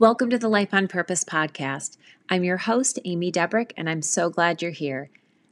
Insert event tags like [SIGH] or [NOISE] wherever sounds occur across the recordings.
Welcome to the Life on Purpose podcast. I'm your host, Amy Debrick, and I'm so glad you're here.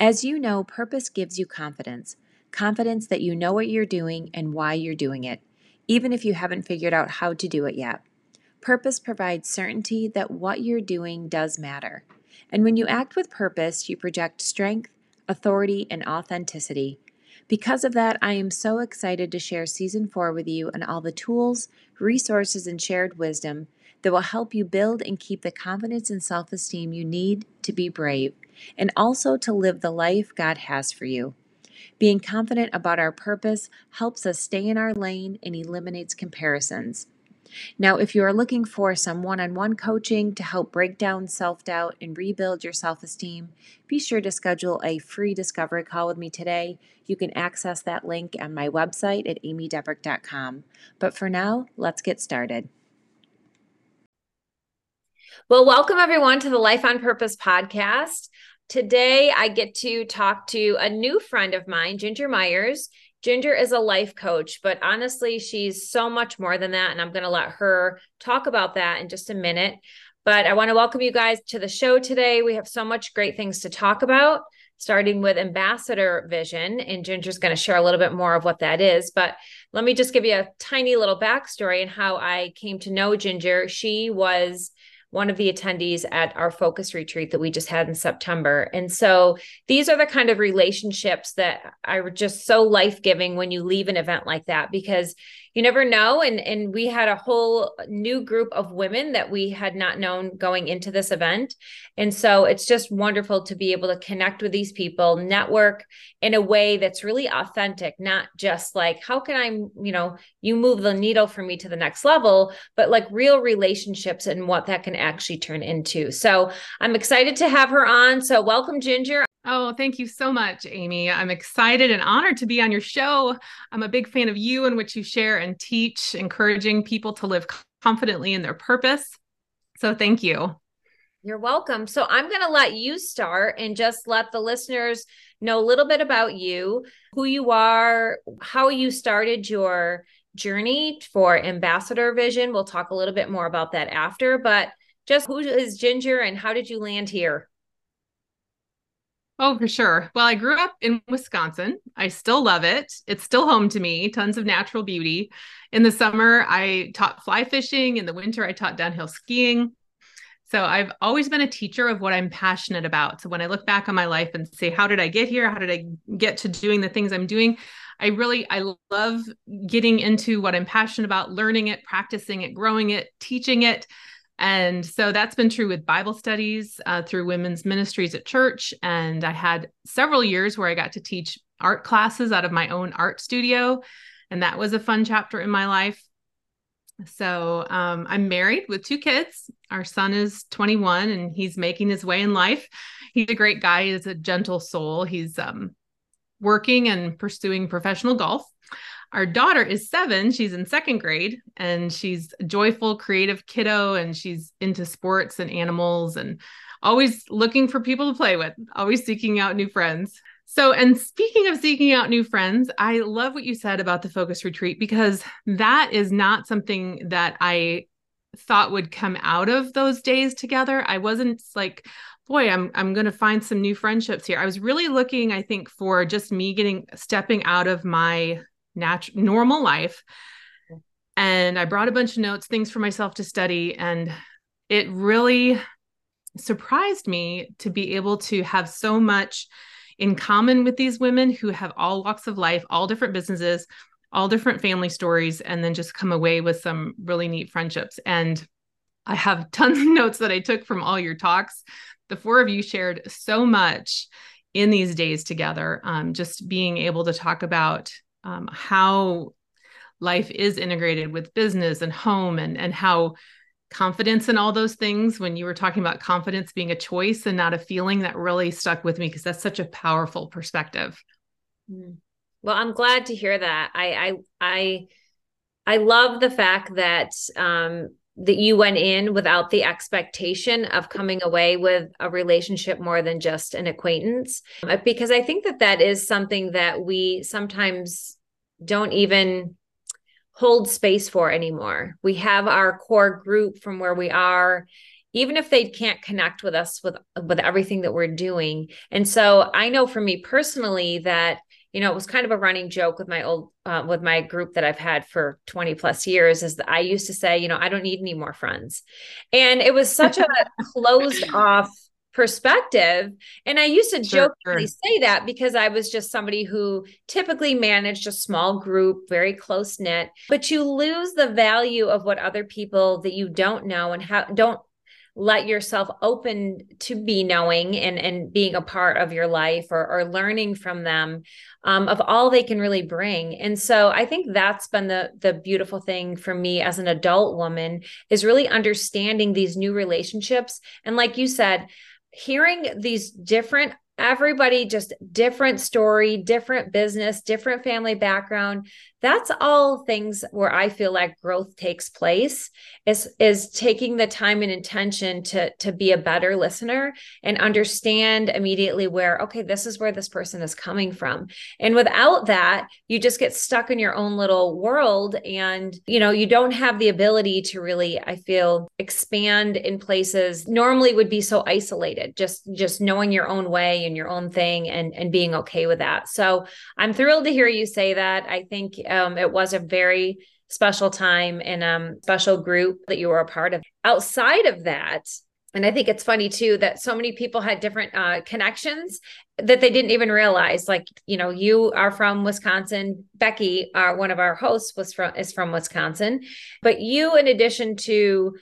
As you know, purpose gives you confidence confidence that you know what you're doing and why you're doing it, even if you haven't figured out how to do it yet. Purpose provides certainty that what you're doing does matter. And when you act with purpose, you project strength, authority, and authenticity. Because of that, I am so excited to share season four with you and all the tools, resources, and shared wisdom that will help you build and keep the confidence and self esteem you need to be brave and also to live the life God has for you. Being confident about our purpose helps us stay in our lane and eliminates comparisons. Now, if you are looking for some one on one coaching to help break down self doubt and rebuild your self esteem, be sure to schedule a free discovery call with me today. You can access that link on my website at amydebrick.com. But for now, let's get started. Well, welcome everyone to the Life on Purpose podcast. Today, I get to talk to a new friend of mine, Ginger Myers. Ginger is a life coach, but honestly, she's so much more than that. And I'm going to let her talk about that in just a minute. But I want to welcome you guys to the show today. We have so much great things to talk about, starting with ambassador vision. And Ginger's going to share a little bit more of what that is. But let me just give you a tiny little backstory and how I came to know Ginger. She was one of the attendees at our focus retreat that we just had in September. And so these are the kind of relationships that are just so life giving when you leave an event like that because you never know and and we had a whole new group of women that we had not known going into this event. And so it's just wonderful to be able to connect with these people network in a way that's really authentic not just like how can i you know you move the needle for me to the next level? but like real relationships and what that can actually turn into. So i'm excited to have her on. So welcome ginger Oh, thank you so much, Amy. I'm excited and honored to be on your show. I'm a big fan of you and what you share and teach, encouraging people to live confidently in their purpose. So, thank you. You're welcome. So, I'm going to let you start and just let the listeners know a little bit about you, who you are, how you started your journey for Ambassador Vision. We'll talk a little bit more about that after, but just who is Ginger and how did you land here? Oh, for sure. Well, I grew up in Wisconsin. I still love it. It's still home to me, tons of natural beauty. In the summer, I taught fly fishing. In the winter, I taught downhill skiing. So I've always been a teacher of what I'm passionate about. So when I look back on my life and say, how did I get here? How did I get to doing the things I'm doing? I really I love getting into what I'm passionate about, learning it, practicing it, growing it, teaching it. And so that's been true with Bible studies uh, through women's ministries at church. And I had several years where I got to teach art classes out of my own art studio. And that was a fun chapter in my life. So um, I'm married with two kids. Our son is 21 and he's making his way in life. He's a great guy. He's a gentle soul. He's um, working and pursuing professional golf. Our daughter is seven. She's in second grade and she's a joyful, creative kiddo and she's into sports and animals and always looking for people to play with, always seeking out new friends. So, and speaking of seeking out new friends, I love what you said about the focus retreat because that is not something that I thought would come out of those days together. I wasn't like, boy, I'm I'm going to find some new friendships here. I was really looking, I think, for just me getting stepping out of my natural normal life. And i brought a bunch of notes things for myself to study and it really surprised me to be able to have so much in common with these women who have all walks of life all different businesses all different family stories and then just come away with some really neat friendships. And i have [LAUGHS] tons of notes that i took from all your talks. The four of you shared so much in these days together um, just being able to talk about um, how life is integrated with business and home and and how confidence and all those things when you were talking about confidence being a choice and not a feeling that really stuck with me because that's such a powerful perspective mm. well i'm glad to hear that i i i i love the fact that um that you went in without the expectation of coming away with a relationship more than just an acquaintance uh, because i think that that is something that we sometimes don't even hold space for anymore. We have our core group from where we are even if they can't connect with us with with everything that we're doing. And so I know for me personally that you know, it was kind of a running joke with my old uh, with my group that I've had for 20 plus years is that I used to say, you know, I don't need any more friends. And it was such a [LAUGHS] closed off perspective. And I used to sure, jokingly sure. say that because I was just somebody who typically managed a small group, very close knit, but you lose the value of what other people that you don't know and how don't let yourself open to be knowing and and being a part of your life or, or learning from them um, of all they can really bring. And so i think that's been the the beautiful thing for me as an adult woman is really understanding these new relationships. And like you said hearing these different everybody just different story different business different family background that's all things where i feel like growth takes place is is taking the time and intention to to be a better listener and understand immediately where okay this is where this person is coming from. And without that you just get stuck in your own little world and you know you don't have the ability to really i feel expand in places. Normally would be so isolated just just knowing your own way and your own thing and and being okay with that. So i'm thrilled to hear you say that. I think um, it was a very special time and um special group that you were a part of. Outside of that, and I think it's funny too that so many people had different uh, connections that they didn't even realize. Like, you know, you are from Wisconsin. Becky, one of our hosts, was from is from Wisconsin. But you, in addition to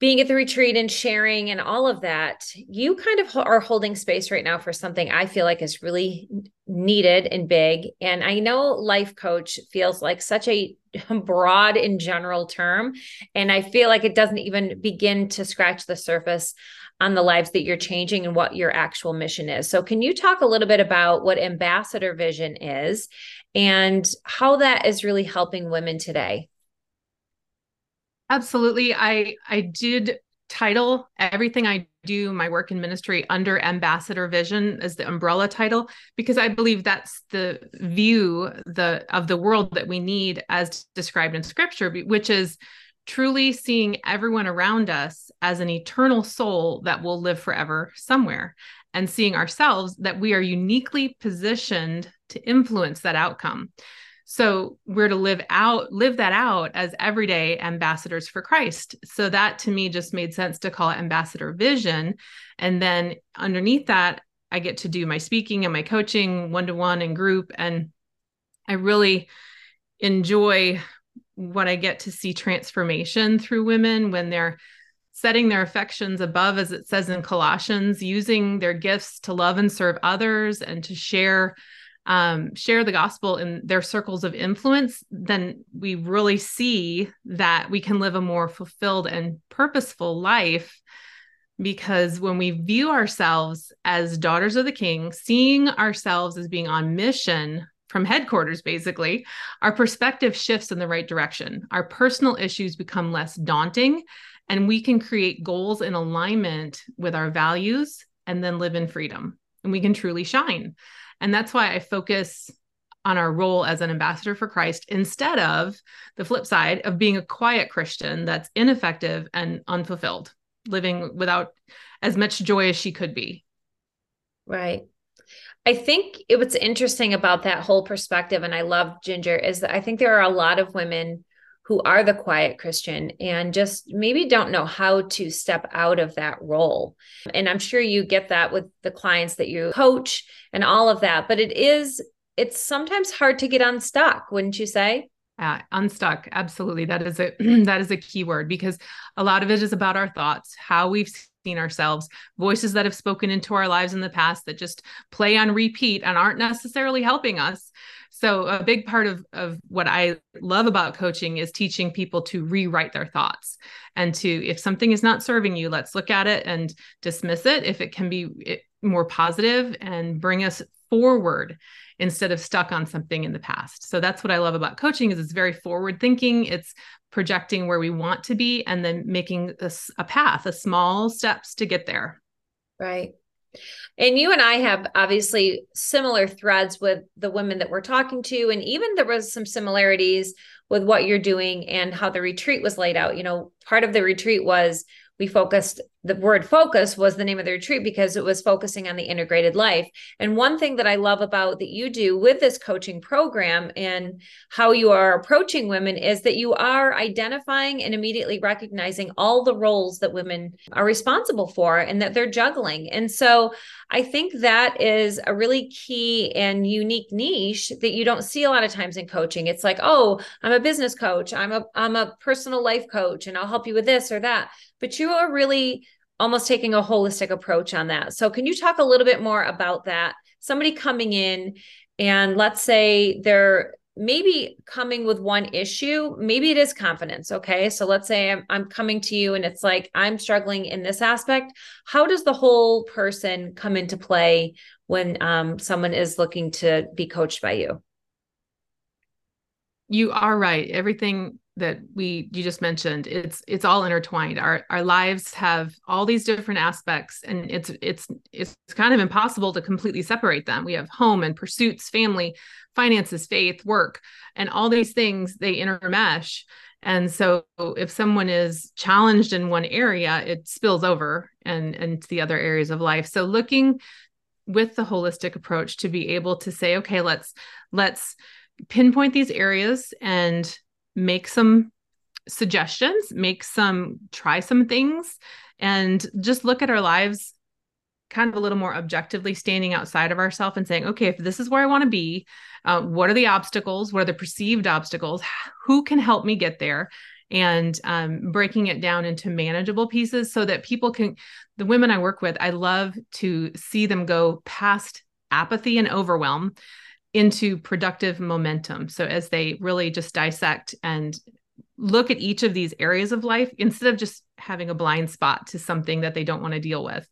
being at the retreat and sharing and all of that, you kind of are holding space right now for something I feel like is really needed and big. And I know life coach feels like such a [LAUGHS] broad and general term. And I feel like it doesn't even begin to scratch the surface on the lives that you're changing and what your actual mission is. So, can you talk a little bit about what ambassador vision is and how that is really helping women today? Absolutely. I I did title everything I do my work in ministry under ambassador vision as the umbrella title because I believe that's the view the of the world that we need as described in scripture which is truly seeing everyone around us as an eternal soul that will live forever somewhere and seeing ourselves that we are uniquely positioned to influence that outcome so we're to live out, live that out as everyday ambassadors for Christ. So that to me just made sense to call it ambassador vision. And then underneath that, I get to do my speaking and my coaching one to one and group. And I really enjoy what I get to see transformation through women when they're setting their affections above, as it says in Colossians, using their gifts to love and serve others and to share um, share the gospel in their circles of influence, then we really see that we can live a more fulfilled and purposeful life. Because when we view ourselves as daughters of the king, seeing ourselves as being on mission from headquarters, basically, our perspective shifts in the right direction. Our personal issues become less daunting, and we can create goals in alignment with our values and then live in freedom. And we can truly shine. And that's why I focus on our role as an ambassador for Christ instead of the flip side of being a quiet Christian that's ineffective and unfulfilled, living without as much joy as she could be. Right. I think it, what's interesting about that whole perspective, and I love Ginger, is that I think there are a lot of women who are the quiet Christian and just maybe don't know how to step out of that role. And I'm sure you get that with the clients that you coach and all of that, but it is it's sometimes hard to get unstuck, wouldn't you say? Uh, unstuck absolutely that is a [CLEARS THROAT] that is a key word because a lot of it is about our thoughts how we've seen ourselves voices that have spoken into our lives in the past that just play on repeat and aren't necessarily helping us. So a big part of of what I love about coaching is teaching people to rewrite their thoughts and to if something is not serving you, let's look at it and dismiss it if it can be more positive and bring us forward instead of stuck on something in the past. So that's what I love about coaching is it's very forward thinking. It's projecting where we want to be and then making a, a path, a small steps to get there. Right. And you and I have obviously similar threads with the women that we're talking to. And even there was some similarities with what you're doing and how the retreat was laid out. You know, part of the retreat was we focused the word focus was the name of the retreat because it was focusing on the integrated life. And one thing that I love about that you do with this coaching program and how you are approaching women is that you are identifying and immediately recognizing all the roles that women are responsible for and that they're juggling. And so I think that is a really key and unique niche that you don't see a lot of times in coaching. It's like, "Oh, I'm a business coach. I'm a I'm a personal life coach and I'll help you with this or that." But you are really almost taking a holistic approach on that. So, can you talk a little bit more about that? Somebody coming in, and let's say they're maybe coming with one issue, maybe it is confidence. Okay. So, let's say I'm, I'm coming to you and it's like I'm struggling in this aspect. How does the whole person come into play when um, someone is looking to be coached by you? You are right. Everything that we you just mentioned it's it's all intertwined. Our our lives have all these different aspects and it's it's it's kind of impossible to completely separate them. We have home and pursuits family finances faith work and all these things they intermesh. And so if someone is challenged in one area it spills over and and to the other areas of life. So looking with the holistic approach to be able to say okay let's let's pinpoint these areas and make some suggestions, make some, try some things, and just look at our lives kind of a little more objectively, standing outside of ourselves and saying, okay, if this is where I want to be, uh, what are the obstacles? What are the perceived obstacles? Who can help me get there? And um, breaking it down into manageable pieces so that people can, the women I work with, I love to see them go past apathy and overwhelm into productive momentum. So as they really just dissect and look at each of these areas of life instead of just having a blind spot to something that they don't want to deal with.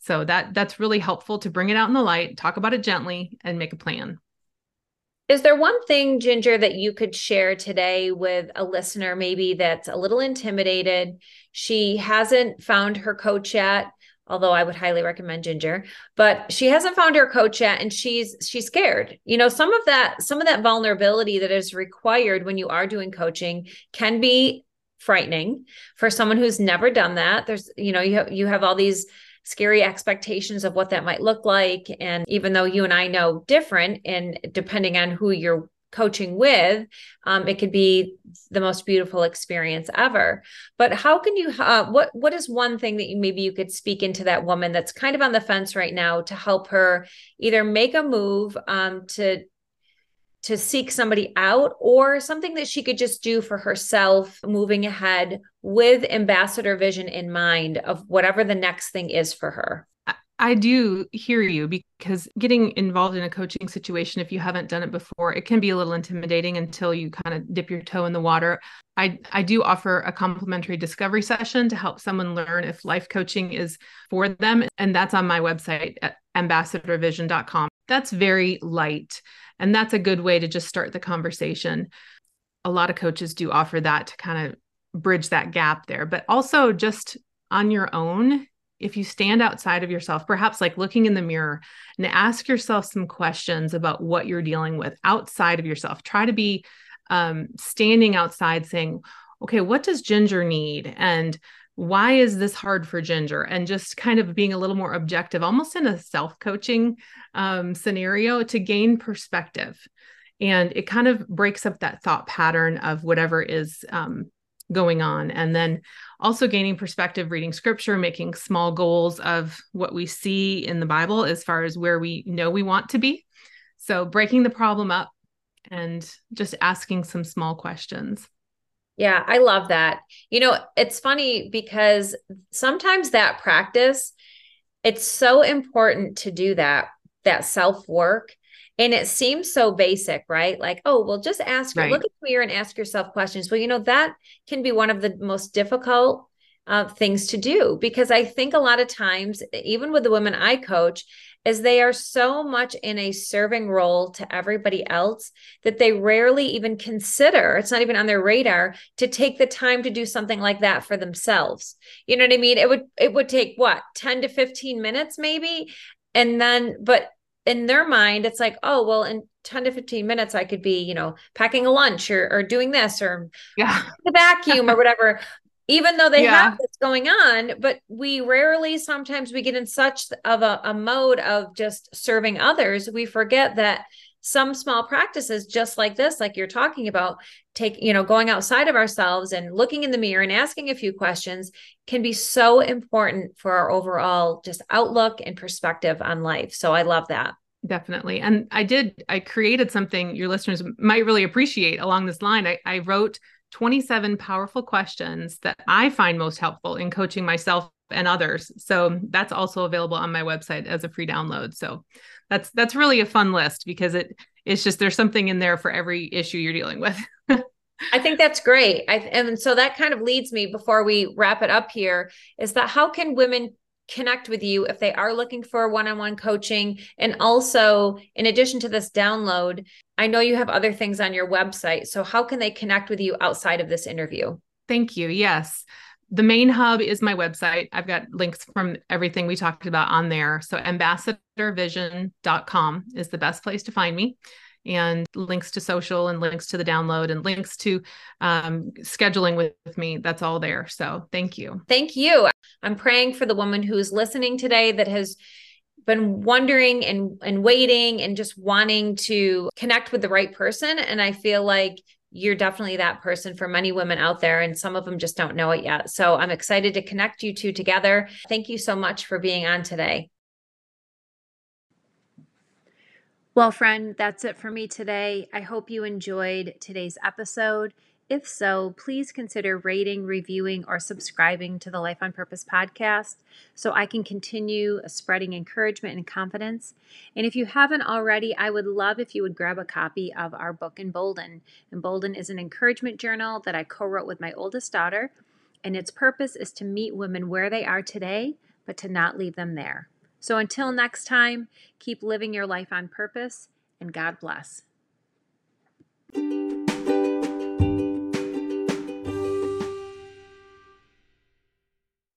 So that that's really helpful to bring it out in the light, talk about it gently and make a plan. Is there one thing, Ginger, that you could share today with a listener, maybe that's a little intimidated? She hasn't found her coach yet although I would highly recommend Ginger, but she hasn't found her coach yet and she's she's scared. You know, some of that some of that vulnerability that is required when you are doing coaching can be frightening for someone who's never done that. There's you know, you have, you have all these scary expectations of what that might look like and even though you and I know different and depending on who you're coaching with um, it could be the most beautiful experience ever. But how can you uh, what what is one thing that you maybe you could speak into that woman that's kind of on the fence right now to help her either make a move um, to to seek somebody out or something that she could just do for herself moving ahead with ambassador vision in mind of whatever the next thing is for her I do hear you because getting involved in a coaching situation, if you haven't done it before, it can be a little intimidating until you kind of dip your toe in the water. I, I do offer a complimentary discovery session to help someone learn if life coaching is for them. And that's on my website at ambassadorvision.com. That's very light. And that's a good way to just start the conversation. A lot of coaches do offer that to kind of bridge that gap there, but also just on your own if you stand outside of yourself, perhaps like looking in the mirror and ask yourself some questions about what you're dealing with outside of yourself, try to be um, standing outside saying, okay, what does Ginger need? And why is this hard for Ginger? And just kind of being a little more objective, almost in a self coaching um, scenario to gain perspective. And it kind of breaks up that thought pattern of whatever is um, going on. And then also gaining perspective, reading scripture, making small goals of what we see in the Bible as far as where we know we want to be. So breaking the problem up and just asking some small questions. Yeah, I love that. You know, it's funny because sometimes that practice, it's so important to do that, that self work and it seems so basic, right? Like, oh, well, just ask, right. look at the mirror and ask yourself questions. Well, you know, that can be one of the most difficult uh, things to do because I think a lot of times, even with the women I coach, is they are so much in a serving role to everybody else that they rarely even consider it's not even on their radar to take the time to do something like that for themselves you know what i mean it would it would take what 10 to 15 minutes maybe and then but in their mind it's like oh well in 10 to 15 minutes i could be you know packing a lunch or, or doing this or yeah. [LAUGHS] the vacuum or whatever even though they yeah. have this going on but we rarely sometimes we get in such of a, a mode of just serving others we forget that some small practices just like this like you're talking about take you know going outside of ourselves and looking in the mirror and asking a few questions can be so important for our overall just outlook and perspective on life. So i love that. Definitely. And i did i created something your listeners might really appreciate along this line. I, I wrote 27 powerful questions that I find most helpful in coaching myself and others. So that's also available on my website as a free download. So that's that's really a fun list because it it's just there's something in there for every issue you're dealing with. [LAUGHS] I think that's great. I, and so that kind of leads me before we wrap it up here is that how can women connect with you if they are looking for one-on-one coaching and also in addition to this download i know you have other things on your website so how can they connect with you outside of this interview thank you yes the main hub is my website i've got links from everything we talked about on there so ambassadorvision.com is the best place to find me and links to social and links to the download and links to um, scheduling with, with me. That's all there. So thank you. Thank you. I'm praying for the woman who's listening today that has been wondering and and waiting and just wanting to connect with the right person and I feel like you're definitely that person for many women out there and some of them just don't know it yet. So I'm excited to connect you two together. Thank you so much for being on today. Well, friend, that's it for me today. I hope you enjoyed today's episode. If so, please consider rating, reviewing, or subscribing to the Life on Purpose podcast so I can continue spreading encouragement and confidence. And if you haven't already, I would love if you would grab a copy of our book, Embolden. Embolden is an encouragement journal that I co wrote with my oldest daughter, and its purpose is to meet women where they are today, but to not leave them there. So until next time, keep living your life on purpose and God bless.